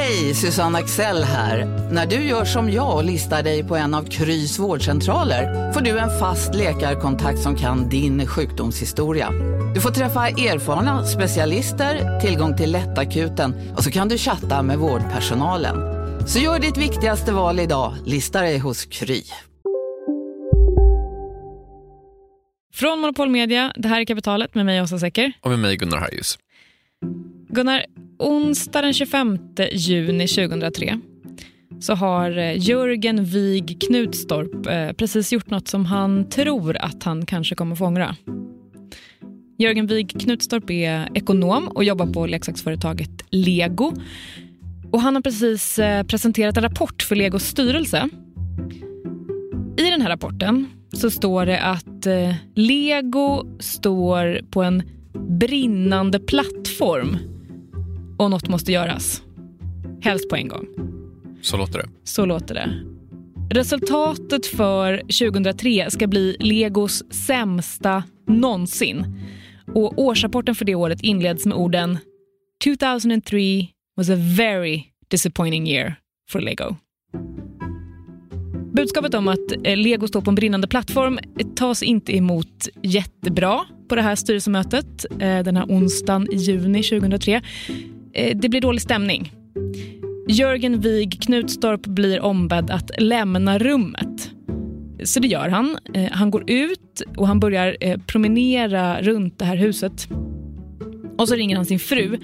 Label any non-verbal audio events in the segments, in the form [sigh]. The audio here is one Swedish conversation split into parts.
Hej, Susanne Axel här. När du gör som jag och listar dig på en av Krys vårdcentraler får du en fast läkarkontakt som kan din sjukdomshistoria. Du får träffa erfarna specialister, tillgång till lättakuten och så kan du chatta med vårdpersonalen. Så gör ditt viktigaste val idag, lista dig hos Kry. Från Monopol Media, det här är Kapitalet med mig Åsa Secker. Och med mig Gunnar Harjus. Gunnar, onsdag den 25 juni 2003 så har eh, Jörgen Wig Knutstorp eh, precis gjort något som han tror att han kanske kommer få ångra. Jörgen Wig Knutstorp är ekonom och jobbar på leksaksföretaget Lego. Och han har precis eh, presenterat en rapport för Legos styrelse. I den här rapporten så står det att Lego står på en brinnande plattform och något måste göras. Helst på en gång. Så låter det. Så låter det. Resultatet för 2003 ska bli Legos sämsta någonsin. Och årsrapporten för det året inleds med orden 2003 was a very disappointing year for Lego. Budskapet om att eh, Lego står på en brinnande plattform tas inte emot jättebra på det här styrelsemötet eh, den här onsdagen i juni 2003. Eh, det blir dålig stämning. Jörgen Wig Knutstorp blir ombedd att lämna rummet. Så det gör han. Eh, han går ut och han börjar eh, promenera runt det här huset. Och så ringer han sin fru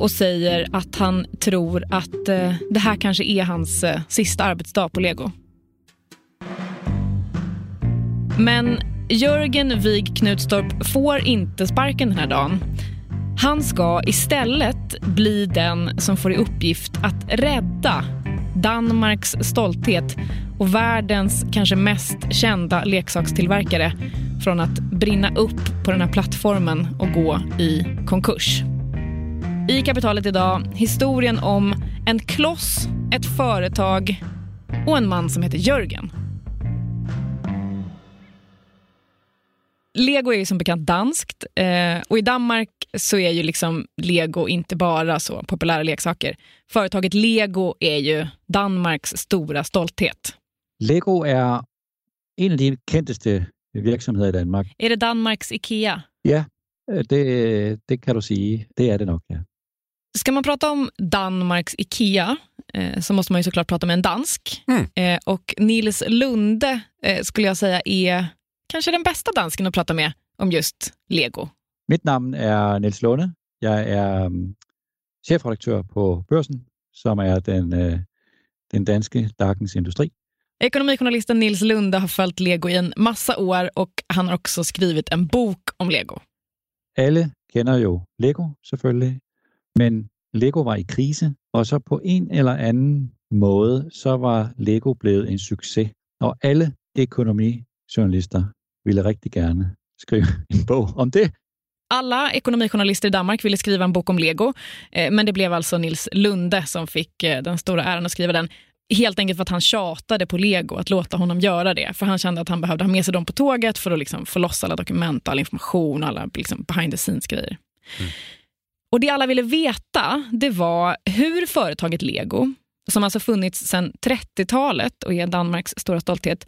och säger att han tror att det här kanske är hans sista arbetsdag på Lego. Men Jörgen Wig Knutstorp får inte sparken den här dagen. Han ska istället bli den som får i uppgift att rädda Danmarks stolthet och världens kanske mest kända leksakstillverkare från att brinna upp på den här plattformen och gå i konkurs. I kapitalet idag, historien om en kloss, ett företag och en man som heter Jörgen. Lego är ju som bekant danskt eh, och i Danmark så är ju liksom Lego inte bara så populära leksaker. Företaget Lego är ju Danmarks stora stolthet. Lego är en av de kändaste verksamheterna i Danmark. Är det Danmarks Ikea? Ja, det, det kan du säga. Det är det nog. Ja. Ska man prata om Danmarks Ikea eh, så måste man ju såklart prata med en dansk. Mm. Eh, och Nils Lunde eh, skulle jag säga är kanske den bästa dansken att prata med om just Lego. Mitt namn är Nils Lunde. Jag är um, chefredaktör på Börsen som är den, uh, den danske Dagens Industri. Ekonomijournalisten Nils Lunde har följt Lego i en massa år och han har också skrivit en bok om Lego. Alla känner ju Lego selvfølgelig, men Lego var i kris och så på en eller annan måde så var Lego blivit en succé och alla ekonomijournalister ville riktigt gärna skriva [laughs] en bok om det. Alla ekonomijournalister i Danmark ville skriva en bok om Lego, eh, men det blev alltså Nils Lunde som fick eh, den stora äran att skriva den. Helt enkelt för att han tjatade på Lego att låta honom göra det. För han kände att han behövde ha med sig dem på tåget för att liksom få loss alla dokument, all information, alla liksom behind the scenes-grejer. Mm. Och det alla ville veta, det var hur företaget Lego, som alltså funnits sedan 30-talet och är Danmarks stora stolthet,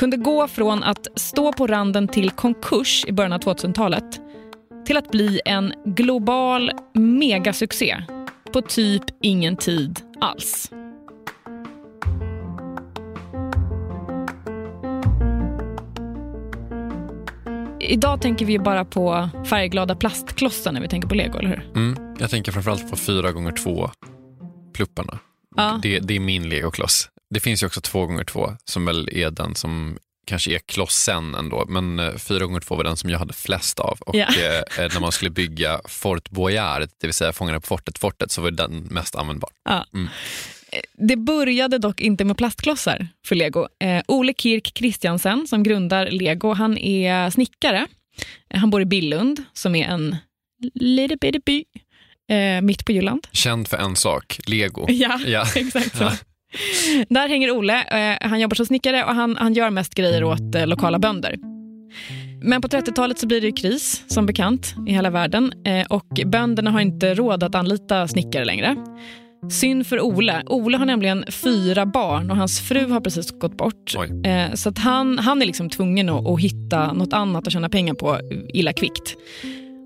kunde gå från att stå på randen till konkurs i början av 2000-talet till att bli en global megasuccé på typ ingen tid alls. Idag tänker vi bara på färgglada plastklossar när vi tänker på lego, eller hur? Mm, jag tänker framförallt på 4x2 plupparna. Ja. Det, det, är min legokloss. Det finns ju också 2x2 som väl är den som kanske är klossen ändå, men 4x2 eh, var den som jag hade flest av. Och ja. eh, när man skulle bygga Fort Boyard, det vill säga Fångarna på fortet, fortet, så var den mest användbar. Ja. Mm. Eh, det började dock inte med plastklossar för lego. Eh, Ole Kirk Christiansen som grundar lego, han är snickare. Han bor i Billund som är en liten bitty by eh, mitt på Jylland. Känd för en sak, lego. Ja, ja. [laughs] exakt så. Där hänger Ole. Eh, han jobbar som snickare och han, han gör mest grejer åt eh, lokala bönder. Men på 30-talet så blir det kris, som bekant, i hela världen. Eh, och bönderna har inte råd att anlita snickare längre. Synd för Ole. Ole har nämligen fyra barn och hans fru har precis gått bort. Eh, så att han, han är liksom tvungen att, att hitta något annat att tjäna pengar på illa kvickt.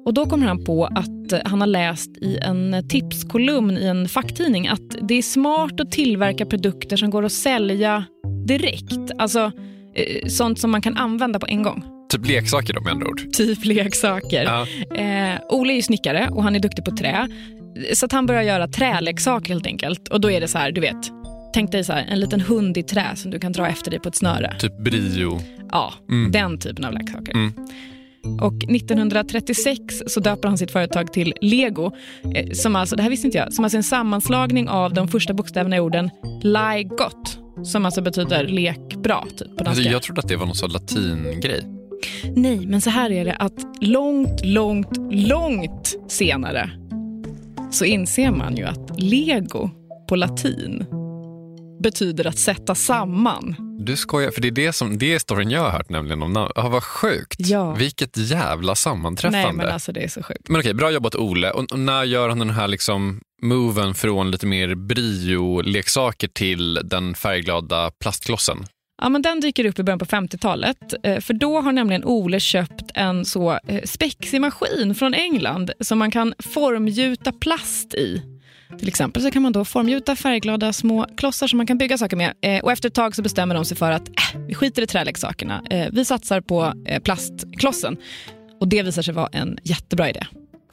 Och Då kommer han på att han har läst i en tipskolumn i en facktidning att det är smart att tillverka produkter som går att sälja direkt. Alltså eh, sånt som man kan använda på en gång. Typ leksaker då med andra ord? Typ leksaker. Ja. Eh, Ole är ju snickare och han är duktig på trä. Så att han börjar göra träleksaker helt enkelt. Och då är det så här, du vet. Tänk dig så här, en liten hund i trä som du kan dra efter dig på ett snöre. Typ brio. Ja, mm. den typen av leksaker. Mm. Och 1936 så döper han sitt företag till Lego, eh, som alltså, det här visste inte jag, som alltså en sammanslagning av de första bokstäverna i orden Ligot, som alltså betyder lek bra. Typ, på alltså, jag trodde att det var någon sån latingrej. Nej, men så här är det att långt, långt, långt senare så inser man ju att lego på latin betyder att sätta samman. Du skojar, för det är det som det är storyn jag har hört nämligen om namn. Ah, vad sjukt. Ja. Vilket jävla sammanträffande. Nej men alltså det är så sjukt. Men okej, bra jobbat Ole. Och, och när gör han den här liksom moven från lite mer brio-leksaker till den färgglada plastklossen? Ja, men den dyker upp i början på 50-talet. Eh, för då har nämligen Ole köpt en så eh, spexig maskin från England som man kan formgjuta plast i. Till exempel så kan man då formgjuta färgglada små klossar som man kan bygga saker med. Eh, och efter ett tag så bestämmer de sig för att äh, vi skiter i träleksakerna. Vi satsar på plastklossen. Och det visar sig vara en jättebra idé.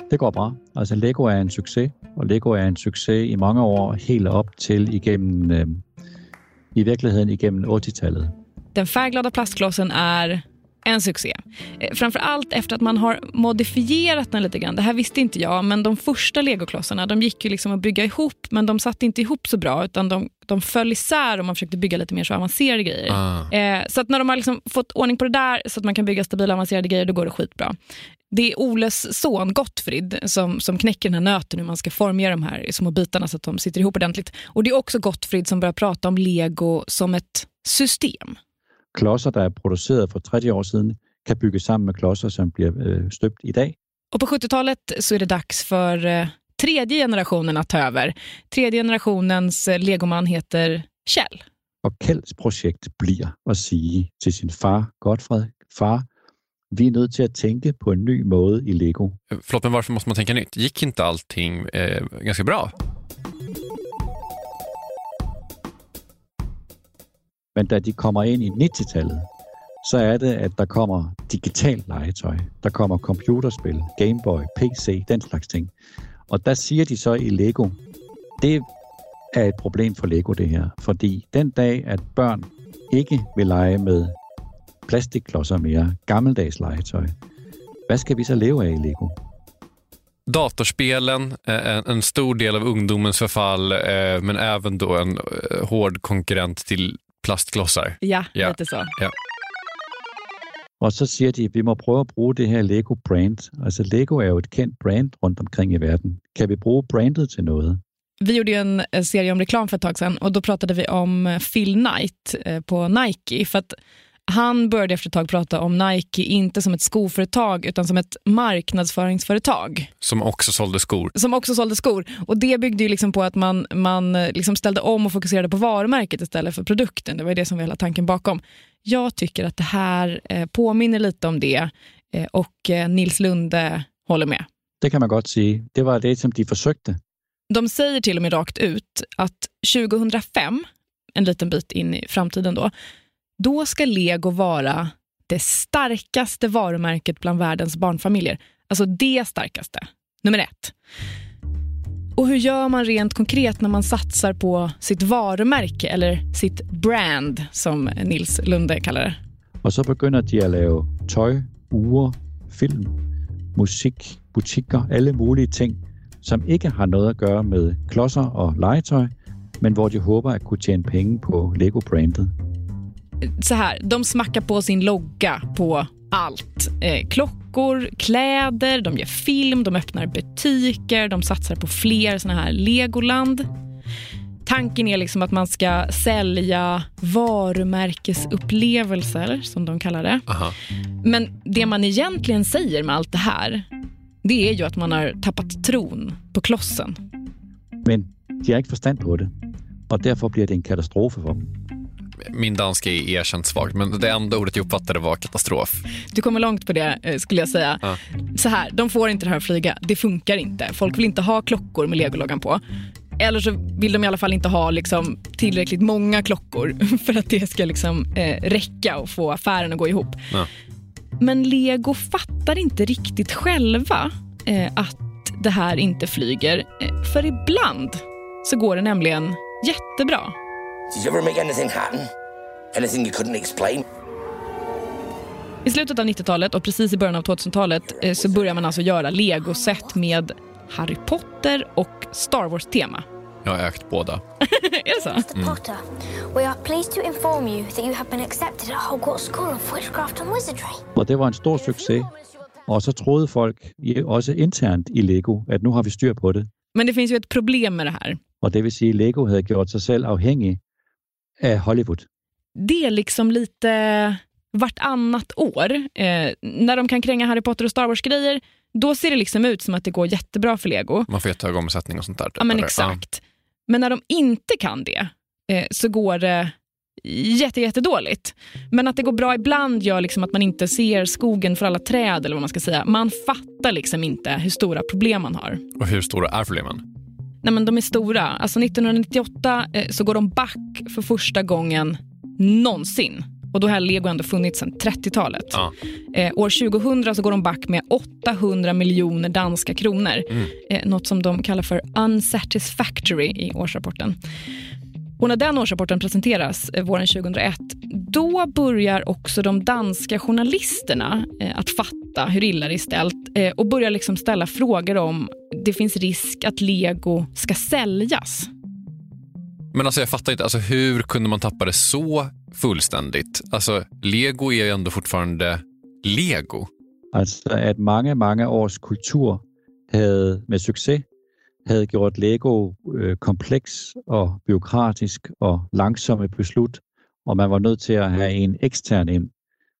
Det går bra. Alltså Lego är en succé och Lego är en succé i många år, hela upp till igenom i verkligheten igenom 80-talet. Den färgglada plastklossen är en succé. Eh, framför allt efter att man har modifierat den lite grann. Det här visste inte jag, men de första legoklossarna de gick ju liksom att bygga ihop, men de satt inte ihop så bra, utan de, de föll isär och man försökte bygga lite mer så avancerade grejer. Ah. Eh, så att när de har liksom fått ordning på det där, så att man kan bygga stabila avancerade grejer, då går det skitbra. Det är Oles son Gottfrid som, som knäcker den här nöten hur man ska formgöra de här små bitarna så att de sitter ihop ordentligt. Och det är också Gottfrid som börjar prata om lego som ett system. Klodser, som är producerade för 30 år sedan kan byggas samman med klodser som blir øh, stöpt idag. Och på 70-talet så är det dags för eh, tredje generationen att ta över. Tredje generationens eh, legoman heter Kjell. Och Kjells projekt blir att säga till sin far Gottfrid, far, vi är nödt till att tänka på en ny måde i Lego. Förlåt, men varför måste man tänka nytt? Gick inte allting eh, ganska bra? Men när de kommer in i 90-talet så är det att det kommer digitalt legetøj. Der kommer computerspil, Gameboy, PC, den slags ting. Och der säger de så i Lego, det är ett problem för Lego det här. För den dag at børn inte vill lege med plastikklodser mere, gammeldags legetøj. Vad ska vi så leva av i Lego? Datorspelen, eh, en, en stor del av ungdomens förfall, eh, men även då en eh, hård konkurrent till plastklossar. Ja, ja. lite så. Ja. Och så säger de att vi måste pröva att bruge det här Lego brand. Alltså Lego är ju ett känt brand runt omkring i världen. Kan vi bruge brandet till något? Vi gjorde en serie om reklam för ett tag sedan och då pratade vi om Phil Knight eh, på Nike. För att han började efter ett tag prata om Nike inte som ett skoföretag utan som ett marknadsföringsföretag. Som också sålde skor. Som också sålde skor. Och Det byggde ju liksom på att man, man liksom ställde om och fokuserade på varumärket istället för produkten. Det var det som var hela tanken bakom. Jag tycker att det här eh, påminner lite om det eh, och eh, Nils Lunde håller med. Det kan man gott säga. Det var det som de försökte. De säger till och med rakt ut att 2005, en liten bit in i framtiden då, då ska lego vara det starkaste varumärket bland världens barnfamiljer. Alltså det starkaste. Nummer ett. Och hur gör man rent konkret när man satsar på sitt varumärke eller sitt brand som Nils Lunde kallar det? Och så börjar de att lave tøj, ure, film, musik, butiker, alla möjliga ting, som inte har något att göra med klossar och legetøj, men hvor de hoppas att kunna tjäna pengar på Lego-brandet så här, de smackar på sin logga på allt. Eh, klockor kläder, de gör film, de öppnar butiker, de satsar på fler såna här Legoland. Tanken är liksom att man ska sälja varumärkesupplevelser, som de kallar det. Aha. Men det man egentligen säger med allt det här, det är ju att man har tappat tron på klossen. Men de har inte förstånd på det och därför blir det en katastrof för dem. Min danska är erkänt svagt, men det enda ordet jag uppfattade var katastrof. Du kommer långt på det eh, skulle jag säga. Ja. Så här, de får inte det här att flyga. Det funkar inte. Folk vill inte ha klockor med legologgan på. Eller så vill de i alla fall inte ha liksom, tillräckligt många klockor [laughs] för att det ska liksom, eh, räcka och få affären att gå ihop. Ja. Men Lego fattar inte riktigt själva eh, att det här inte flyger. Eh, för ibland så går det nämligen jättebra. Did you ever make anything happen? Anything you couldn't explain? I slutet av 90-talet och precis i början av 2000-talet eh, så börjar man alltså göra Lego-set med Harry Potter och Star Wars-tema. Jag har ägt båda. [laughs] är det så? Mr. Potter, we are pleased to inform you that you have been accepted at Hogwarts School of Witchcraft and Wizardry. Och det var en stor succé. Och så trodde folk också internt i Lego att nu har vi styr på det. Men det finns ju ett problem med det här. Och det vill säga Lego hade gjort sig själv avhängig av Hollywood. Det är liksom lite vartannat år. Eh, när de kan kränga Harry Potter och Star Wars-grejer, då ser det liksom ut som att det går jättebra för Lego. Man får jättehög omsättning och sånt där. typ, Ja, men eller? exakt. Men när de inte kan det eh, så går det jätte, jättedåligt. Men att det går bra ibland gör liksom att man inte ser skogen för alla träd eller vad man ska säga. Man fattar liksom inte hur stora problem man har. Och hur stora är problemen? Nej, men de är stora. Alltså 1998 eh, så går de back för första gången någonsin. Och då har Lego ändå funnits sedan 30-talet. Ja. Eh, år 2000 så går de back med 800 miljoner danska kronor. Eh, något som de kallar för unsatisfactory i årsrapporten. Och när den årsrapporten presenteras eh, våren 2001, då börjar också de danska journalisterna eh, att fatta hur illa det är ställt eh, och börjar liksom ställa frågor om det finns risk att Lego ska säljas. Men alltså jag fattar inte, alltså hur kunde man tappa det så fullständigt? Alltså Lego är ju ändå fortfarande Lego. Altså at mange, mange års kultur havde med succes havde gjort Lego øh, kompleks og byråkratisk og langsomme beslut, og man var nødt til at have en ekstern ind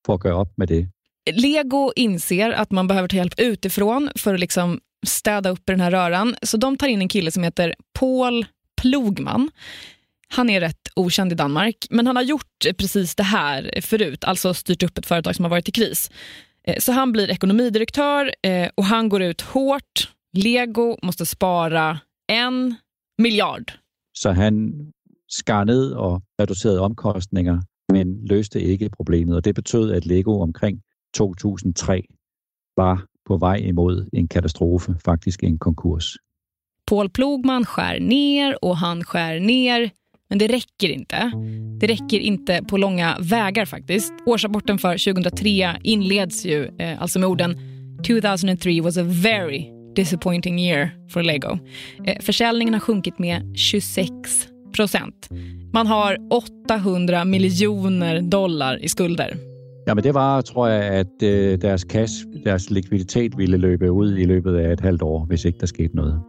for at gøre op med det. Lego inser att man behöver ta hjälp utifrån för att liksom städa upp i den här röran. Så de tar in en kille som heter Paul Plogman. Han är rätt okänd i Danmark, men han har gjort precis det här förut, alltså styrt upp ett företag som har varit i kris. Eh, så han blir ekonomidirektör eh, och han går ut hårt. Lego måste spara en miljard. Så han skar ned och reducerade omkostningar men löste inte problemet. och det betød, att Lego omkring 2003 var på vej imod en katastrofe, faktisk en konkurs. Paul Plogman skär ner och han skär ner, men det räcker inte. Det räcker inte på långa vägar faktiskt. Årsrapporten för 2003 inleds ju eh, alltså med orden 2003 was a very disappointing year for Lego. Eh, försäljningen har sjunkit med 26 procent. Man har 800 miljoner dollar i skulder. Ja, men det var, tror jeg, at øh, deres cash, deres likviditet ville løbe ud i løbet af et halvt år, hvis ikke der skete noget.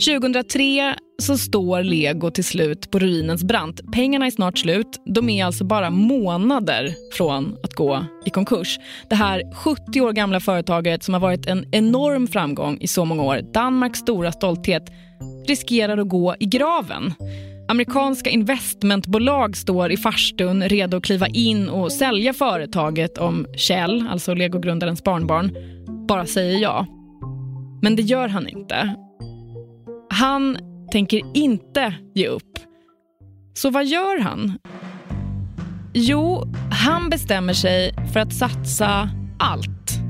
2003 så står Lego till slut på ruinens brant. Pengarna är snart slut. De är alltså bara månader från att gå i konkurs. Det här 70 år gamla företaget som har varit en enorm framgång i så många år, Danmarks stora stolthet, riskerar att gå i graven. Amerikanska investmentbolag står i farstun redo att kliva in och sälja företaget om Kjell, alltså Legogrundarens barnbarn, bara säger ja. Men det gör han inte. Han tänker inte ge upp. Så vad gör han? Jo, han bestämmer sig för att satsa allt.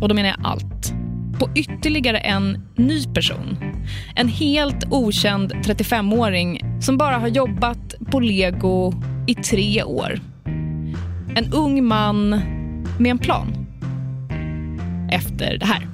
Och då menar jag allt. På ytterligare en ny person. En helt okänd 35-åring som bara har jobbat på Lego i tre år. En ung man med en plan. Efter det här.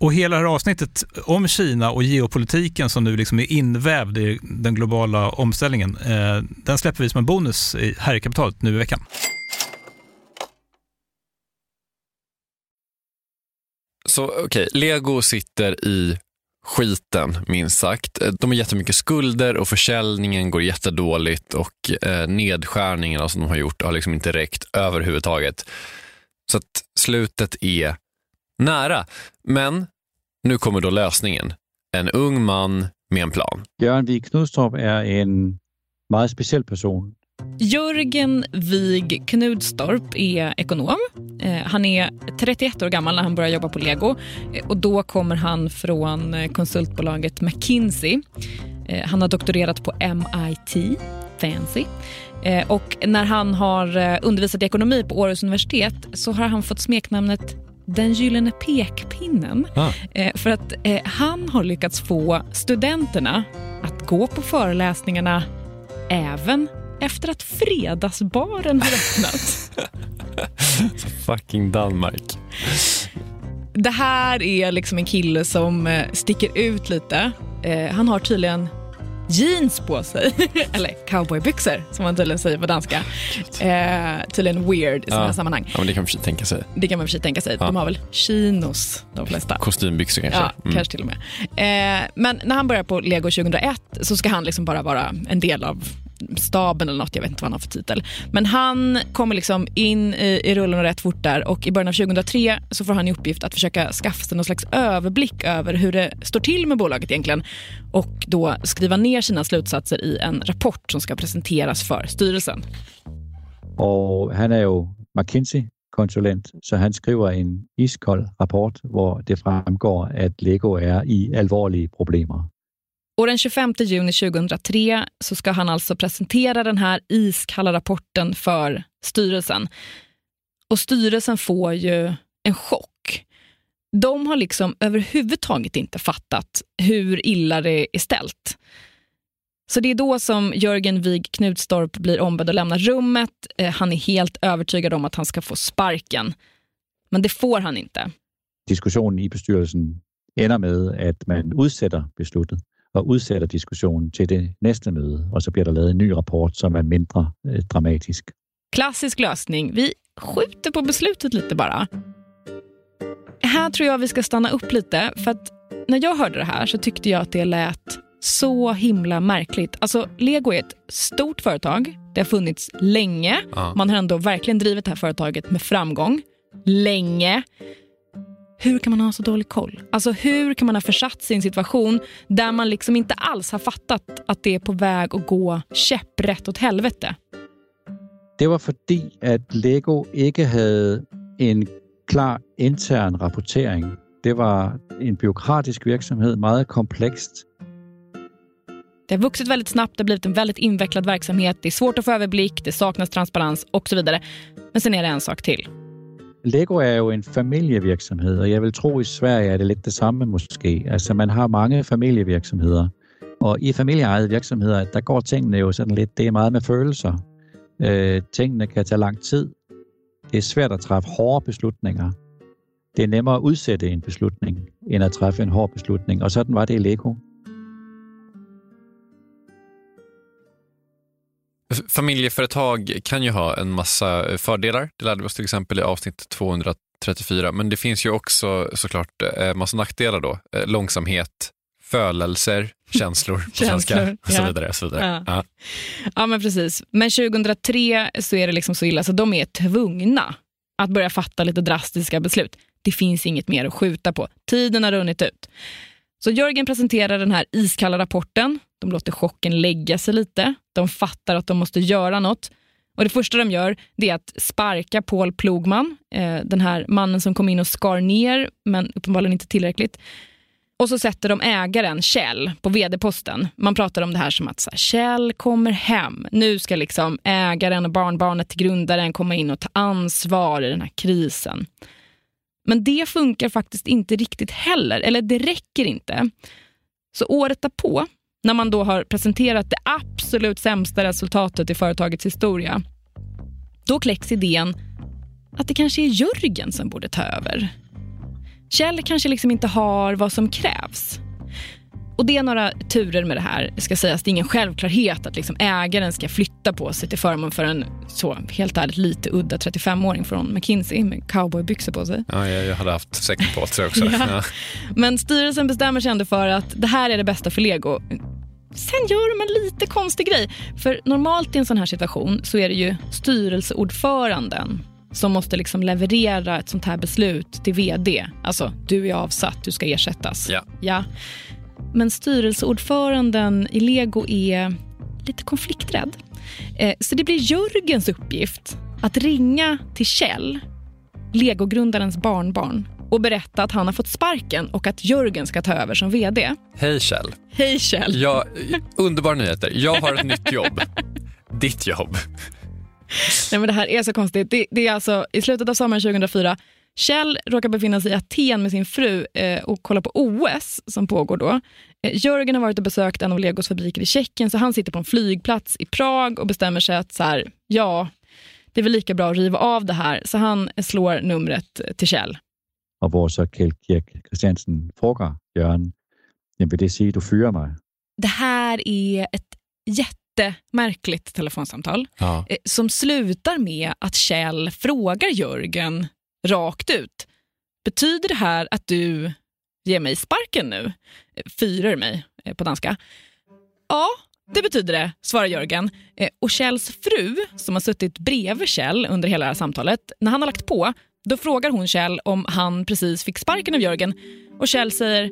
Och hela det här avsnittet om Kina och geopolitiken som nu liksom är invävd i den globala omställningen, eh, den släpper vi som en bonus här i kapitalet nu i veckan. Så okej, okay. Lego sitter i skiten minst sagt. Eh, de har jättemycket skulder och försäljningen går jättedåligt och eh, nedskärningarna som de har gjort har liksom inte räckt överhuvudtaget. Så att slutet är nära. Men nu kommer då lösningen. En ung man med en plan. Jörgen Wig Knudstorp är en mycket speciell person. Jörgen Wig Knudstorp är ekonom. Eh, han är 31 år gammal när han börjar jobba på Lego. Eh, och Då kommer han från eh, konsultbolaget McKinsey. Han har doktorerat på MIT, fancy. Och när han har undervisat i ekonomi på Århus universitet så har han fått smeknamnet den gyllene pekpinnen. Ah. Eh, för att eh, han har lyckats få studenterna att gå på föreläsningarna även efter att fredagsbaren har öppnat. [laughs] Så fucking Danmark. Det här är liksom en kille som eh, sticker ut lite. Han har tydligen jeans på sig. [laughs] Eller cowboybyxor som man tydligen säger på danska. Eh, tydligen weird i sådana ja. sammanhang. Ja, men det kan man för sig tänka sig. Det kan man för sig tänka sig. Ja. De har väl chinos de flesta. Kostymbyxor kanske. Ja, mm. kanske till och med. Eh, men när han börjar på Lego 2001 så ska han liksom bara vara en del av staben eller något, jag vet inte vad han har för titel. Men han kommer liksom in i, i rullen rätt fort där och i början av 2003 så får han i uppgift att försöka skaffa sig någon slags överblick över hur det står till med bolaget egentligen och då skriva ner sina slutsatser i en rapport som ska presenteras för styrelsen. Och han är ju McKinsey-konsulent, så han skriver en iskall rapport där det framgår att Lego är i allvarliga problem. Och den 25 juni 2003 så ska han alltså presentera den här iskalla rapporten för styrelsen. Och styrelsen får ju en chock. De har liksom överhuvudtaget inte fattat hur illa det är ställt. Så det är då som Jörgen Wig Knutstorp blir ombedd att lämna rummet. Eh, han är helt övertygad om att han ska få sparken. Men det får han inte. Diskussionen i bestyrelsen ender med att man utsätter beslutet och udsætter diskussionen till det nästa möte och så blir det lavet en ny rapport som är mindre eh, dramatisk. Klassisk lösning. Vi skjuter på beslutet lite bara. Här tror jag vi ska stanna upp lite för att när jag hörde det här så tyckte jag att det lät så himla märkligt. Alltså, Lego är ett stort företag. Det har funnits länge. Ja. Man har ändå verkligen drivit det här företaget med framgång. Länge. Hur kan man ha så dålig koll? Alltså hur kan man ha försatt sig i en situation där man liksom inte alls har fattat att det är på väg att gå käpprätt åt helvete? Det var för att Lego inte hade en klar intern rapportering. Det var en byråkratisk verksamhet, mycket komplext. Det har vuxit väldigt snabbt, det har blivit en väldigt invecklad verksamhet, det är svårt att få överblick, det saknas transparens och så vidare. Men sen är det en sak till. Lego är ju en familievirksomhed, och jag vil tro i Sverige är det lite detsamma måske. Alltså man har många familievirksomheder. och i familieejede virksomheder, der går tingene jo sådan lidt, det är meget med følelser. Øh, tingene kan ta lång tid. Det är svårt att træffe hårda beslutninger. Det är nemmere att udsætte en beslutning, än att træffe en hård beslutning, och sådan var det i Lego. Familjeföretag kan ju ha en massa fördelar. Det lärde vi oss till exempel i avsnitt 234. Men det finns ju också såklart eh, massa nackdelar då. Eh, långsamhet, fölelser, [laughs] känslor på svenska [laughs] och så vidare. Så vidare. Ja. Ja. ja. men precis. Men 2003 så är det liksom så illa så de är tvungna att börja fatta lite drastiska beslut. Det finns inget mer att skjuta på. Tiden har runnit ut. Så Jörgen presenterar den här iskalla rapporten. De låter chocken lägga sig lite. De fattar att de måste göra något. Och Det första de gör det är att sparka Paul Plogman, eh, den här mannen som kom in och skar ner, men uppenbarligen inte tillräckligt. Och så sätter de ägaren, Kjell, på vd-posten. Man pratar om det här som att så här, Kjell kommer hem. Nu ska liksom ägaren och barnbarnet till grundaren komma in och ta ansvar i den här krisen. Men det funkar faktiskt inte riktigt heller, eller det räcker inte. Så året därpå, när man då har presenterat det absolut sämsta resultatet i företagets historia, då kläcks idén att det kanske är Jörgen som borde ta över. Kjell kanske liksom inte har vad som krävs. Och det är några turer med det här. Ska sägas, det är ingen självklarhet att liksom ägaren ska flytta på sig till förmån för en så helt ärligt lite udda 35-åring från McKinsey med cowboybyxor på sig. Ja, jag, hade haft säcken på jag också. [laughs] ja. Ja. Men styrelsen bestämmer sig ändå för att det här är det bästa för Lego. Sen gör de en lite konstig grej. För normalt i en sån här situation så är det ju styrelseordföranden som måste liksom leverera ett sånt här beslut till vd. Alltså, du är avsatt, du ska ersättas. Ja. ja. Men styrelseordföranden i Lego är lite konflikträdd. Eh, så det blir Jörgens uppgift att ringa till Kjell, Legogrundarens barnbarn och berätta att han har fått sparken och att Jörgen ska ta över som vd. Hej Kjell. Hej Kjell. Ja, underbara nyheter. Jag har ett nytt jobb. [laughs] Ditt jobb. Nej, men det här är så konstigt. Det, det, är alltså i slutet av sommaren 2004. Kjell råkar befinna sig i Aten med sin fru eh, och kolla på OS som pågår då. Eh, Jörgen har varit och besökt en av Legos fabriker i Tjeckien så han sitter på en flygplats i Prag och bestämmer sig att så här, ja, det är väl lika bra att riva av det här. Så han slår numret till Kjell. Och så Kjell Kirk Christiansen frågar Jörgen, vill det säga du fyrar mig? Det här är ett jätte jättemärkligt telefonsamtal ja. Eh, som slutar med att Kjell frågar Jörgen rakt ut. Betyder det här att du ger mig sparken nu? Fyrer mig eh, på danska. Ja, det betyder det, svarar Jörgen. Eh, och Kjells fru, som har suttit bredvid Kjell under hela samtalet, när han har lagt på, då frågar hon Kjell om han precis fick sparken av Jörgen. Och Kjell säger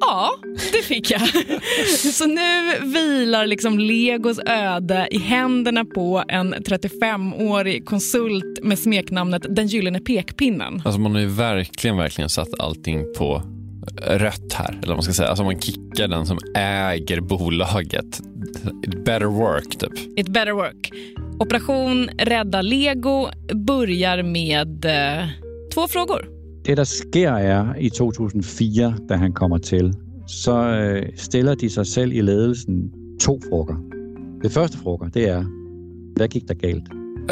Ja, det fick jag. [laughs] Så nu vilar liksom Legos öde i händerna på en 35-årig konsult med smeknamnet Den gyllene pekpinnen. Alltså man har ju verkligen, verkligen satt allting på rött här. Eller vad man ska säga. Alltså man kickar den som äger bolaget. It better work, typ. It better work. Operation Rädda Lego börjar med eh, två frågor. Det, der sker, er i 2004, da han kommer til, så øh, stiller de sig selv i ledelsen to frågor. Det första frågan, det är, vad gick det galt?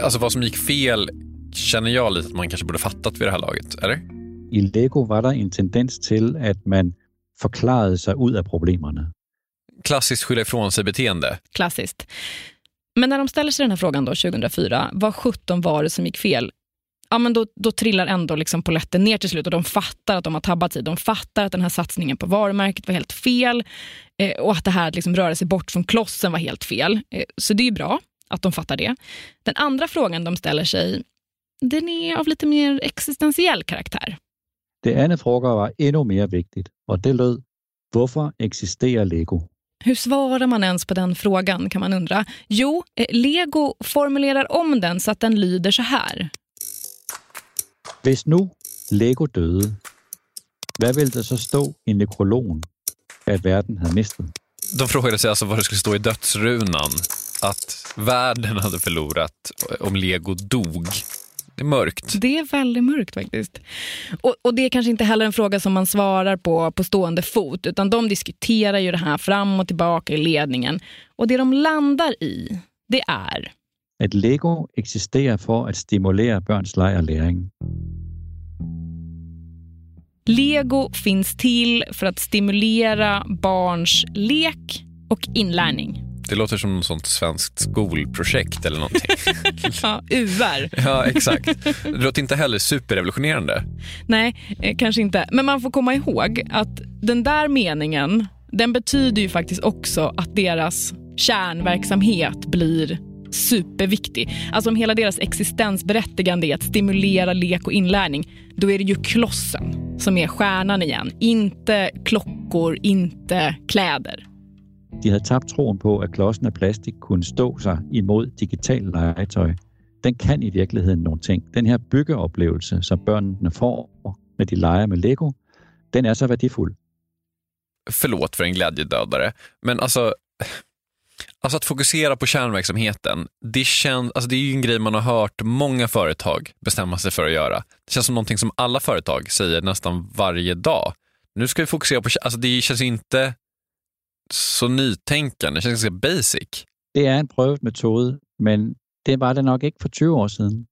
Alltså vad som gick fel känner jag lite att man kanske borde fattat vid det här laget, eller? I Lego var det en tendens till att man förklarade sig ut av problemen. Klassiskt skylla ifrån sig-beteende. Klassiskt. Men när de ställer sig den här frågan då, 2004, vad 17 var det som gick fel? Ja, men då, då trillar ändå liksom poletten ner till slut och de fattar att de har tabbat sig. De fattar att den här satsningen på varumärket var helt fel eh, och att det här att liksom röra sig bort från klossen var helt fel. Eh, så det är bra att de fattar det. Den andra frågan de ställer sig, den är av lite mer existentiell karaktär. Det andra frågan var ännu mer viktigt och det löd, varför existerar Lego? Hur svarar man ens på den frågan kan man undra. Jo, eh, Lego formulerar om den så att den lyder så här. Hvis nu Lego døde, hvad ville der så stå i nekrologen, att världen hade mistat? De frågade sig alltså vad det skulle stå i dödsrunan. Att världen hade förlorat om Lego dog. Det är mörkt. Det är väldigt mörkt faktiskt. Och, och, det är kanske inte heller en fråga som man svarar på på stående fot, utan de diskuterar ju det här fram och tillbaka i ledningen. Och det de landar i, det är att Lego existerar för att stimulera barns leg och läring. Lego finns till för att stimulera barns lek och inlärning. Det låter som något sånt svenskt skolprojekt eller någonting. [laughs] ja, UR. ja, exakt. Det låter inte heller superrevolutionerande. Nej, eh, kanske inte. Men man får komma ihåg att den där meningen, den betyder ju faktiskt också att deras kärnverksamhet blir superviktig. Alltså om hela deras existensberättigande är att stimulera lek och inlärning, då är det ju klossen som är stjärnan igen. Inte klockor, inte kläder. De hade tabt tron på att klossen av plastik kunde stå sig emot digital legetøj. Den kan i verkligheten någonting. Den här byggeupplevelse som barnen får när de leker med Lego, den är så värdefull. Förlåt för en glädjedödare, men alltså Alltså att fokusera på kärnverksamheten, det, känns, alltså det är ju en grej man har hört många företag bestämma sig för att göra. Det känns som någonting som alla företag säger nästan varje dag. Nu ska vi fokusera på, alltså det känns inte så nytänkande, det känns ganska basic. Det är en prövad metod, men det var det nog inte för 20 år sedan.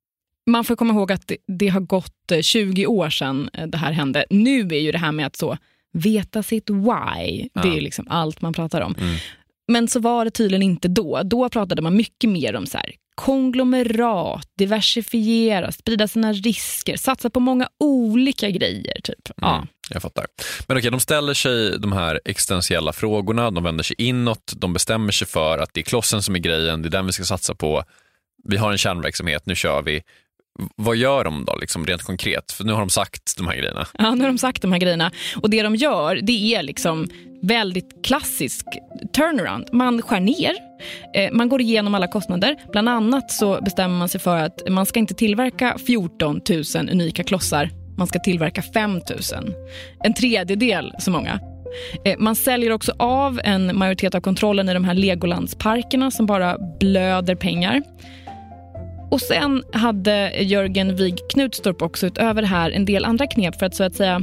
Man får komma ihåg att det, det, har gått 20 eh, år sedan eh, det här hände. Nu är ju det här med att så veta sitt why, ja. det är liksom allt man pratar om. Mm. Men så var det tydligen inte då. Då pratade man mycket mer om så här, konglomerat, diversifiera, sprida sina risker, satsa på många olika grejer. Typ. Ja. Mm, jag fattar. Men okej, de ställer sig de här existentiella frågorna, de vänder sig inåt, de bestämmer sig för att det är klossen som är grejen, det är den vi ska satsa på. Vi har en kärnverksamhet, nu kör vi. Vad gör de då, liksom, rent konkret? För nu har de sagt de här grejerna. Ja, nu har de sagt de här grejerna. Och det de gör, det är liksom väldigt klassisk turnaround. Man skär ner, eh, man går igenom alla kostnader. Bland annat så bestämmer man sig för att man ska inte tillverka 14 000 unika klossar. Man ska tillverka 5 000. En tredjedel så många. Eh, man säljer också av en majoritet av kontrollen i de här Legolandsparkerna som bara blöder pengar. Och sen hade Jörgen Wig Knutstorp också utöver det här en del andra knep för att så att säga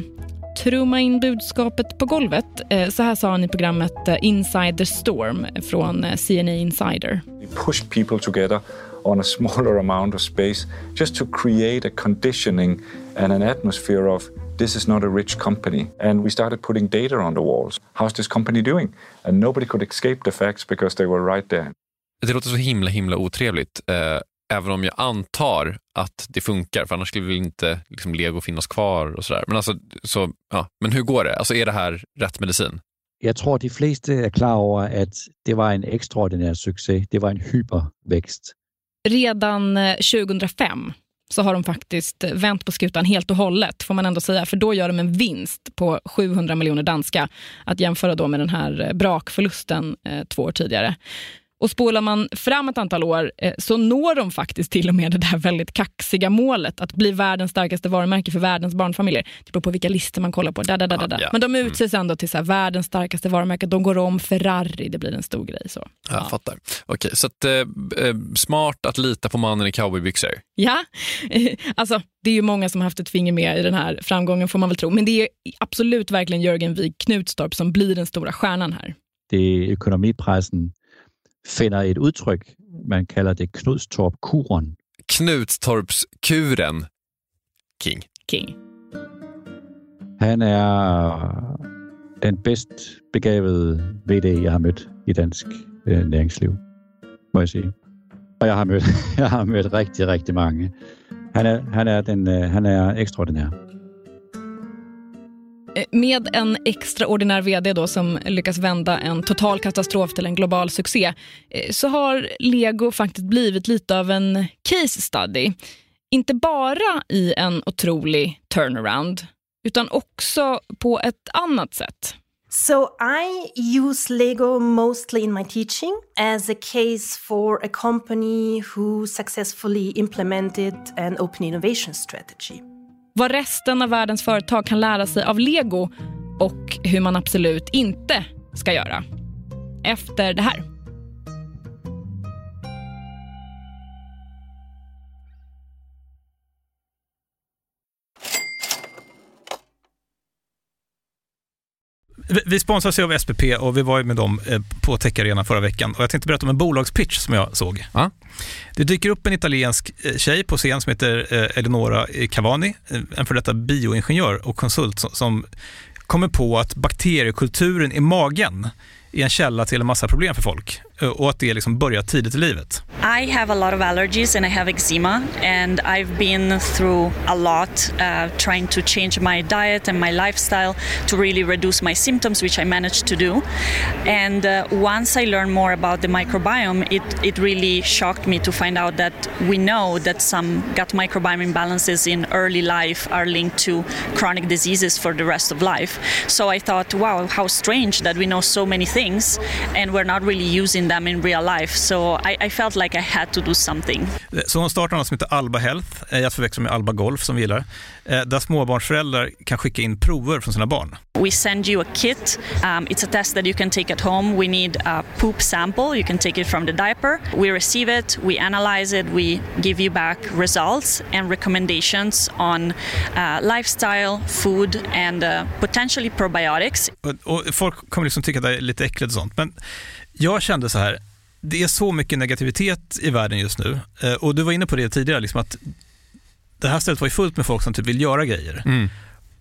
trumma in budskapet på golvet. Eh, så här sa han i programmet eh, Inside the Storm från eh, CNA Insider. We push people together on a smaller amount of space just to create a conditioning and an atmosphere of this is not a rich company. And we started putting data on the walls. How's this company doing? And nobody could escape the facts because they were right there. Det låter så himla himla otrevligt. Även om jag antar att det funkar, för annars skulle väl inte liksom, lego finnas kvar och sådär. Men, alltså, så, ja. men hur går det? Alltså, är det här rätt medicin? Jag tror att de flesta är klara över att det var en extraordinär succé. Det var en hyperväxt. Redan 2005 eh, så har de faktiskt vänt på skutan helt och hållet, får man ändå säga. För då gör de en vinst på 700 miljoner danska, att jämföra då med den här eh, brakförlusten eh, två år tidigare. Och spolar man fram ett antal år eh, så når de faktiskt till och med det där väldigt kaxiga målet att bli världens starkaste varumärke för världens barnfamiljer. Det beror på vilka listor man kollar på. Da, da, da, da. Ja, Men de utses ändå till så här, världens starkaste varumärke. De går om Ferrari, det blir en stor grej. Så. Ja. Jag fattar. Okej, så att, eh, eh smart att lita på mannen i cowboybyxor. Ja, [laughs] alltså det är ju många som har haft ett finger med i den här framgången får man väl tro. Men det är absolut verkligen Jörgen Wig Knutstorp som blir den stora stjärnan här. Det är ekonomipressen finner ett uttryck, man kallar det. Knutstorpskuren. King. King. Han är den bäst begavede VD, jag har mött i dansk øh, näringsliv, må jag säga. Och jag har mött, [laughs] jag har mött riktigt, riktigt många. Han är, han är, den, øh, han är extraordinär. Eh, med en extraordinär vd då som lyckas vända en total katastrof till en global succé eh, så har Lego faktiskt blivit lite av en case study. Inte bara i en otrolig turnaround utan också på ett annat sätt. So I use Lego mostly in my teaching as a case for a company who successfully implemented an open innovation strategy vad resten av världens företag kan lära sig av Lego och hur man absolut inte ska göra. Efter det här. Vi sponsras av SPP och vi var med dem eh, på Tech förra veckan. Och jag tänkte berätta om en bolagspitch som jag såg. Ja. Det dyker upp en italiensk eh, tjej på scen som heter eh, Eleonora Cavani, en för detta bioingenjör och konsult som kommer på att bakteriekulturen i magen är en källa till en massa problem för folk. Eh, och att det liksom börjar tidigt i livet. I have a lot of allergies and I have eczema and I've been through a lot uh, trying to change my diet and my lifestyle to really reduce my symptoms which I managed to do and uh, once I learned more about the microbiome it, it really shocked me to find out that we know that some gut microbiome imbalances in early life are linked to chronic diseases for the rest of life so I thought wow how strange that we know so many things and we're not really using them in real life so I, I felt like I had to do something. Så hon startar något som heter Alba Health, eh, att förväxla med Alba Golf som vi gillar, eh, där småbarnsföräldrar kan skicka in prover från sina barn. We send you a kit. Um, it's a test that you can take at home. We need a poop sample. You can take it from the diaper. We receive it, we analyze it, we give you back results and recommendations on uh, lifestyle, food and uh, potentially probiotics. Och, och folk kommer liksom tycka att det är lite äckligt och sånt, men jag kände så här, det är så mycket negativitet i världen just nu. Eh, och du var inne på det tidigare, liksom att det här stället var ju fullt med folk som typ vill göra grejer. Mm.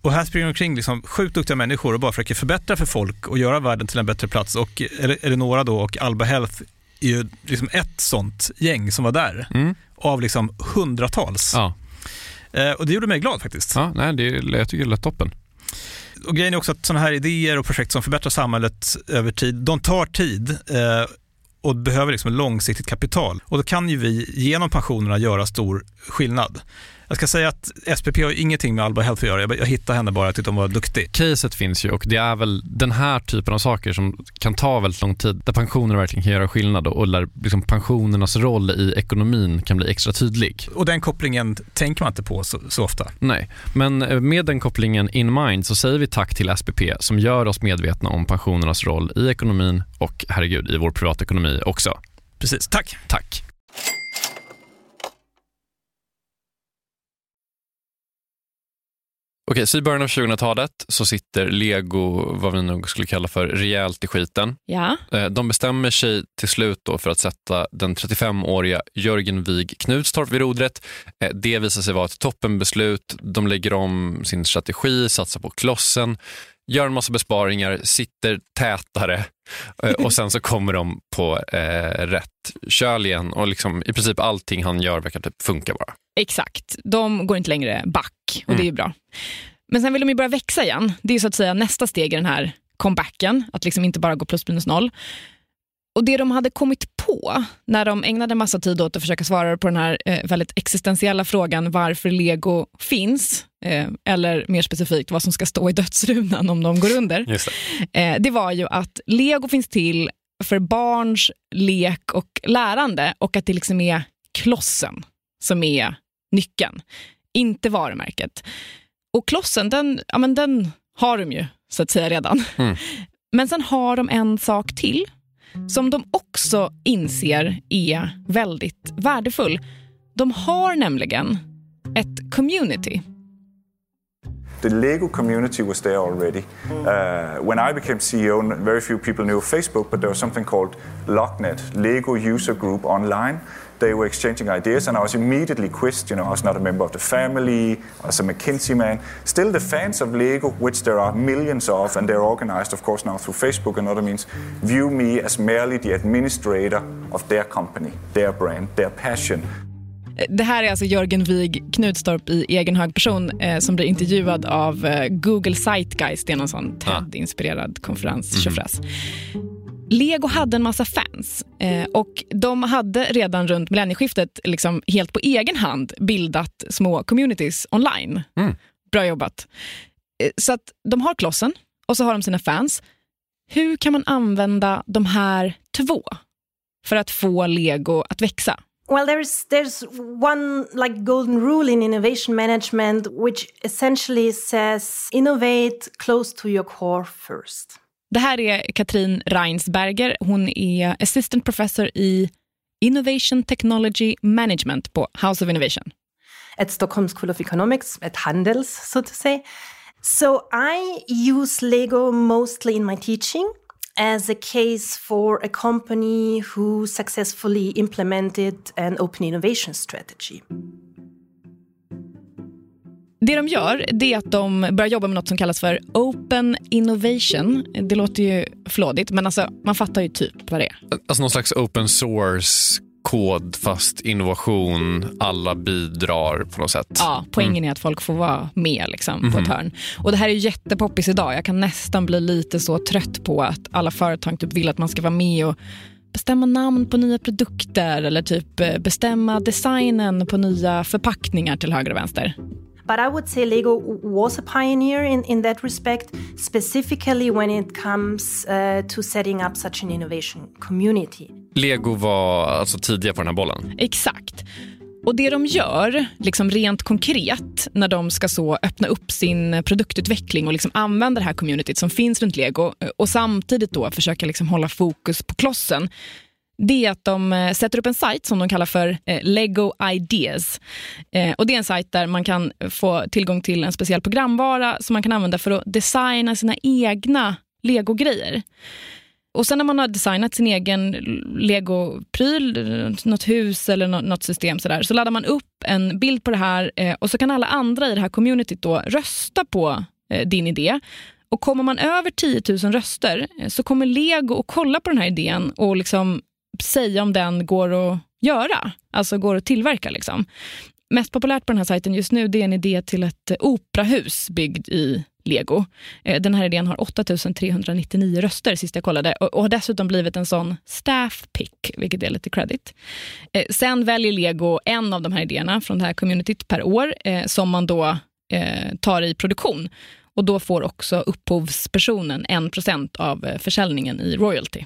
Och här springer omkring liksom sjukt duktiga människor och bara försöker förbättra för folk och göra världen till en bättre plats. Och Eleonora då och Alba Health är ju liksom ett sånt gäng som var där. Mm. Av liksom hundratals. Ja. Eh, och det gjorde mig glad faktiskt. Ja, nej, det, jag tycker det lät toppen. Och grejen är också att sådana här idéer och projekt som förbättrar samhället över tid, de tar tid. Eh, och behöver liksom långsiktigt kapital. Och då kan ju vi genom pensionerna göra stor skillnad. Jag ska säga att SPP har ingenting med Alba Health att göra. Jag, jag hittade henne bara, jag tyckte hon var duktig. Caset finns ju och det är väl den här typen av saker som kan ta väldigt lång tid, där pensioner verkligen kan göra skillnad och där liksom pensionernas roll i ekonomin kan bli extra tydlig. Och den kopplingen tänker man inte på så, så ofta. Nej, men eh, med den kopplingen in mind så säger vi tack till SPP som gör oss medvetna om pensionernas roll i ekonomin och herregud i vår privatekonomi också. Precis, tack. Tack. Okej, så i början av 2000-talet så sitter Lego, vad vi nog skulle kalla för, rejält i skiten. Ja. Eh, de bestämmer sig till slut då för att sätta den 35-åriga Jörgen Wig Knutstorp vid rodret. Eh, det visar sig vara ett toppenbeslut. De lägger om sin strategi, satsar på klossen, gör en massa besparingar, sitter tätare eh, [laughs] och sen så kommer de på eh, rätt köl igen och liksom, i princip allting han gör verkar typ funka bara. Exakt. De går inte längre back och mm. det är ju bra. Men sen vill de ju börja växa igen. Det är så att säga nästa steg i den här comebacken, att liksom inte bara gå plus minus noll. Och det de hade kommit på när de ägnade massa tid åt att försöka svara på den här eh, väldigt existentiella frågan varför lego finns, eh, eller mer specifikt vad som ska stå i dödsrunan om de går under. Det. Eh, det var ju att lego finns till för barns lek och lärande och att det liksom är klossen som är nyckeln, inte varumärket. Och klossen, den, ja, men den har de ju så att säga redan. Mm. Men sen har de en sak till som de också inser är väldigt värdefull. De har nämligen ett community. The Lego community was there already. Uh, when I became CEO, very few people knew Facebook, but there was something called LogNet, Lego User Group Online, they were exchanging ideas, and I was immediately quizzed. You know, I was not a member of the family, I was a McKinsey man. Still, the fans of Lego, which there are millions of, and they're organized, of course, now through Facebook and other means, view me as merely the administrator of their company, their brand, their passion. Det här är alltså Jörgen Wig Knutstorp i egen hög person eh, som blir intervjuad av eh, Google Zeitgeist. Det är någon sån TED-inspirerad konferens. Mm. Lego hade en massa fans eh, och de hade redan runt millennieskiftet liksom helt på egen hand bildat små communities online. Mm. Bra jobbat. Eh, så att de har klossen och så har de sina fans. Hur kan man använda de här två för att få Lego att växa? Well, there's there's one like golden rule in innovation management, which essentially says innovate close to your core first. Det här är Katrin Reinsberger. Hon är assistant professor i Innovation Technology Management på House of Innovation. At Stockholm School of Economics, at Handels, so to say. So I use Lego mostly in my teaching as a case for a company who successfully implemented an open innovation strategy. Det de gör det är att de börjar jobba med något som kallas för open innovation. Det låter ju flådigt, men alltså, man fattar ju typ vad det är. Alltså någon slags open source kod fast innovation, alla bidrar på något sätt. Ja, poängen mm. är att folk får vara med liksom, mm. på ett mhm. hörn. Och det här är jättepoppis idag. Jag kan nästan bli lite så trött på att alla företag typ vill att man ska vara med och bestämma namn på nya produkter eller typ eh, bestämma designen på nya förpackningar till höger och vänster. But I would say Lego was a pioneer in, in that respect, specifically when it comes uh, to setting up such an innovation community. Lego var alltså tidiga på den här bollen? Exakt. Och det de gör, liksom rent konkret, när de ska så öppna upp sin produktutveckling och liksom använda det här communityt som finns runt Lego och samtidigt då försöka liksom hålla fokus på klossen, det är att de eh, sätter upp en sajt som de kallar för eh, Lego Ideas. Eh, och Det är en sajt där man kan få tillgång till en speciell programvara som man kan använda för att designa sina egna Lego-grejer. Och sen när man har designat sin egen Lego-pryl, något hus eller något system sådär, så laddar man upp en bild på det här och så kan alla andra i det här communityt då rösta på din idé. Och kommer man över 10 000 röster så kommer Lego att kolla på den här idén och liksom säga om den går att göra, alltså går att tillverka. Liksom. Mest populärt på den här sajten just nu det är en idé till ett eh, operahus byggd i Lego. Eh, den här idén har 8399 röster sist jag kollade och har dessutom blivit en sån staff pick, vilket är lite credit. Eh, sen väljer Lego en av de här idéerna från det här communityt per år som man då tar i produktion. Och då får också upphovspersonen 1% av försäljningen i royalty.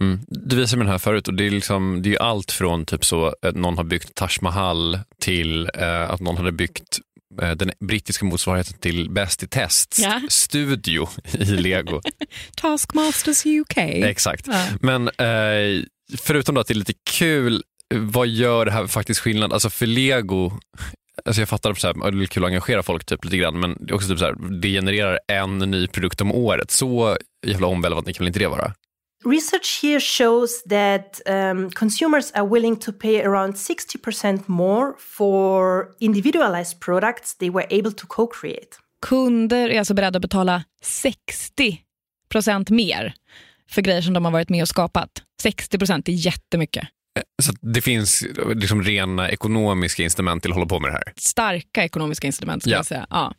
Mm. Du visade mig den här förut och det är, liksom, det är allt från typ så att någon har byggt Taj Mahal till eh, att någon hade byggt eh, den brittiska motsvarigheten till Bäst i test ja. studio i Lego. [laughs] Taskmasters UK. Exakt. Ja. Men eh, förutom att det är lite kul, vad gör det här faktiskt skillnad? Alltså för Lego, Alltså jag fattar att det är kul att engagera folk typ lite grann men också typ så här, det genererar en ny produkt om året. Så jävla omvälvande kan väl inte det vara? Research here shows that um, consumers are willing to pay around 60% more for individualized products they were able to co-create. Kunder är alltså beredda att betala 60% mer för grejer som de har varit med och skapat. 60% är jättemycket. Så det finns liksom rena ekonomiska incitament till att hålla på med det här? Starka ekonomiska incitament ska ja. jag säga. Ja.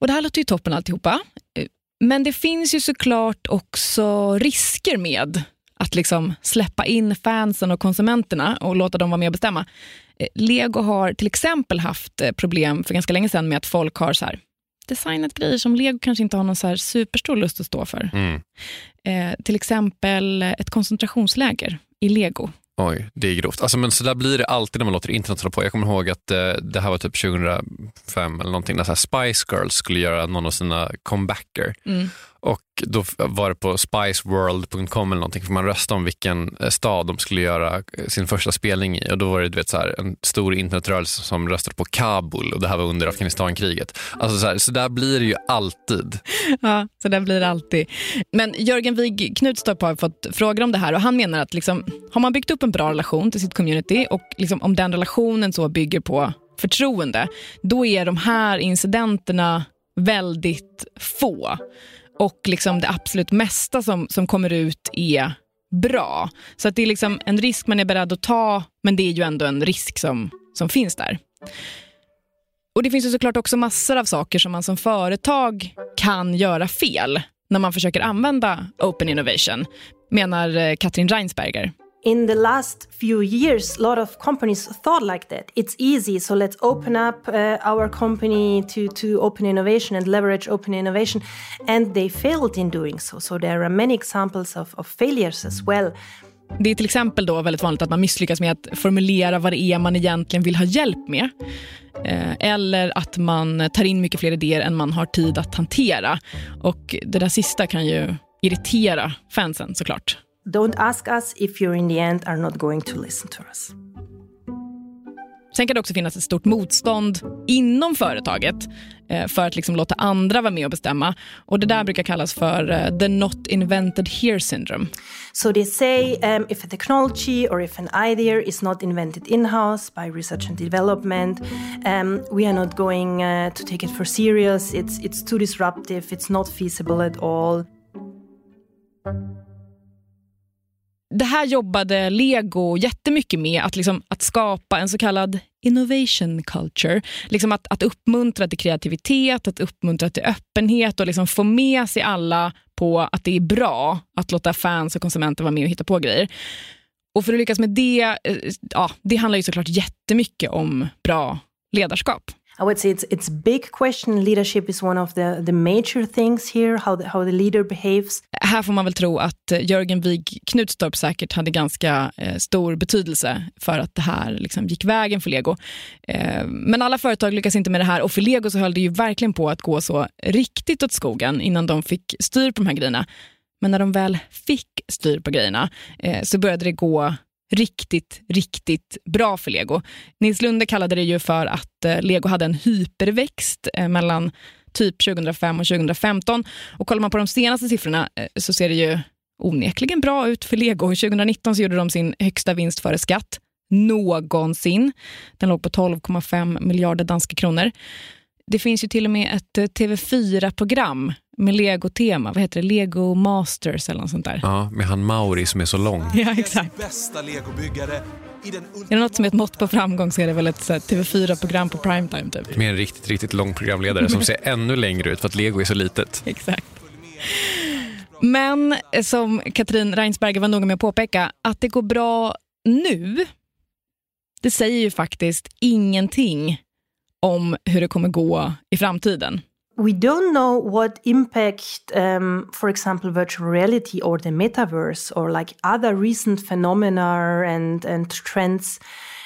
Och det här låter ju toppen alltihopa. Men det finns ju såklart också risker med att liksom släppa in fansen och konsumenterna och låta dem vara med och bestämma. Eh, Lego har till exempel haft eh, problem för ganska länge sedan med att folk har så här, designat grejer som Lego kanske inte har någon så superstor lust att stå för. Mm. Eh, till exempel ett koncentrationsläger i Lego Oj, det är grovt. Alltså, men så där blir det alltid när man låter internet hålla på. Jag kommer ihåg att eh, det här var typ 2005 eller någonting, när så Spice Girls skulle göra någon av sina comebacker. Mm. Och då var det på spiceworld.com eller någonting, för man röstade om vilken eh, stad de skulle göra eh, sin första spelning i. Och då var det du vet, så här, en stor internetrörelse som röstade på Kabul och det här var under Afghanistankriget. Alltså så, här, så där blir det ju alltid. Ja, så där blir det alltid. Men Jörgen Wig Knutstorp har fått frågor om det här och han menar att liksom, har man byggt upp en bra relation till sitt community och liksom, om den relationen så bygger på förtroende, då är de här incidenterna väldigt få och liksom det absolut mesta som, som kommer ut är bra. Så att det är liksom en risk man är beredd att ta, men det är ju ändå en risk som, som finns där. Och Det finns ju såklart också massor av saker som man som företag kan göra fel när man försöker använda open innovation, menar eh, Katrin Reinsberger in the last few years, a lot of companies thought like that. It's easy, so let's open up uh, our company to, to open innovation and leverage open innovation. And they failed in doing so. So there are many examples of, of failures as well. Det är till exempel då väldigt vanligt att man misslyckas med att formulera vad det är man egentligen vill ha hjälp med. Eh, eller att man tar in mycket fler idéer än man har tid att hantera. Och det där sista kan ju irritera fansen såklart. Don't ask us if you in the end are not going to listen to us. Sen kan det också finnas ett stort motstånd inom företaget. eh, för att liksom låta andra vara med och bestämma. Och Det där brukar kallas för uh, the not invented here syndrome. So they say um, if a technology or if an idea is not invented in-house by research and development, um, we are not going uh, to take it for serious. It's, it's too disruptive, it's not feasible at all. Det här jobbade Lego jättemycket med, att, liksom, att skapa en så kallad innovation culture. Liksom att, att uppmuntra till kreativitet, att uppmuntra till öppenhet och liksom få med sig alla på att det är bra att låta fans och konsumenter vara med och hitta på grejer. Och för att lyckas med det, eh, ja, det handlar ju såklart jättemycket om bra ledarskap. I would say it's it's big question. Leadership is one of the the major things here. How the, how the leader behaves. Här får man väl tro att eh, Jörgen Wig Knutstorp säkert hade ganska eh, stor betydelse för att det här liksom gick vägen för Lego. Eh, men alla företag lyckas inte med det här och för Lego så höll det ju verkligen på att gå så riktigt åt skogen innan de fick styr på de här grejerna. Men när de väl fick styr på grejerna eh, så började det gå riktigt, riktigt bra för Lego. Nils Lunde kallade det ju för att eh, Lego hade en hyperväxt eh, mellan typ 2005 och 2015. Och kollar man på de senaste siffrorna eh, så ser det ju onekligen bra ut för Lego. 2019 så gjorde de sin högsta vinst före skatt någonsin. Den låg på 12,5 miljarder danska kronor. Det finns ju till och med ett TV4-program med Lego-tema. Vad heter det? Lego Masters eller något sånt där. Ja, med han Mauri som är så lång. Ja, exakt. Bästa Legobyggare är det något som är ett mått på framgång så är det väl ett TV4-program på primetime. Typ. Med en riktigt, riktigt lång programledare som ser ännu längre ut för att Lego är så litet. Exakt. Men eh, som Katrin Reinsberger var noga med att påpeka, att det går bra nu, det säger ju faktiskt ingenting om hur det kommer gå i framtiden. We don't know what impact, um, for example, virtual reality or the metaverse or like other recent phenomena and, and trends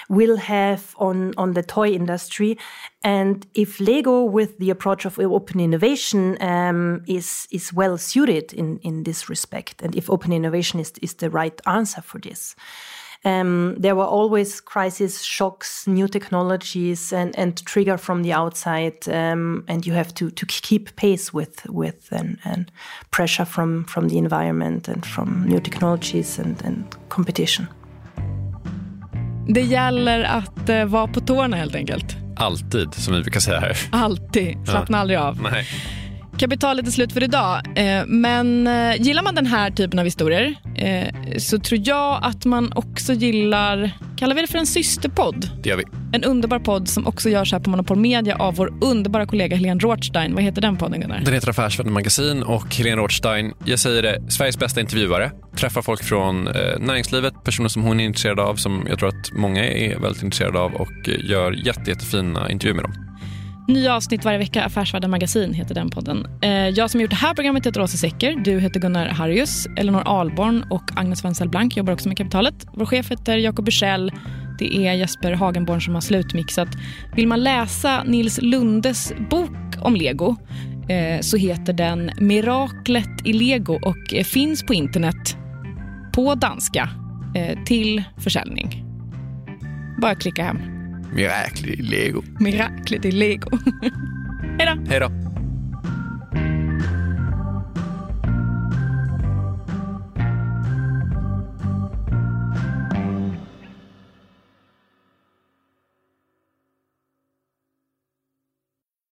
will have on, on the toy industry. And if Lego, with the approach of open innovation, um, is, is well suited in, in this respect, and if open innovation is, is the right answer for this. Um, there were always crisis, shocks, new technologies, and, and trigger from the outside, um, and you have to, to keep pace with with and, and pressure from from the environment and from new technologies and, and competition. Det gäller att uh, vara på tårna helt enkelt. Alltid, som vi brukar säga här. Alltid. Slappna ja. aldrig av. Nej. Kapitalet är slut för idag. Eh, men eh, gillar man den här typen av historier eh, så tror jag att man också gillar, kallar vi det för en systerpodd? Det gör vi. En underbar podd som också görs här på Monopol Media av vår underbara kollega Helene Rothstein. Vad heter den podden Gunnar? Den heter Affärsvärlden Magasin och Helene Rothstein, jag säger det, Sveriges bästa intervjuare. Träffar folk från eh, näringslivet, personer som hon är intresserad av, som jag tror att många är väldigt intresserade av och gör jätte, jättefina intervjuer med dem. Nya avsnitt varje vecka. Affärsvärlden Magasin heter den podden. Eh, jag som gjort det här programmet heter Åsa Secker. Du heter Gunnar Harrius. Elinor Alborn och Agnes Wenzel Blank jobbar också med kapitalet. Vår chef heter Jakob Bursell. Det är Jesper Hagenborn som har slutmixat. Vill man läsa Nils Lundes bok om lego eh, så heter den Miraklet i lego och eh, finns på internet på danska till försäljning. Bara klicka hem. Miraklet i lego. Miraklet i lego. [laughs] Hej då. Hej då.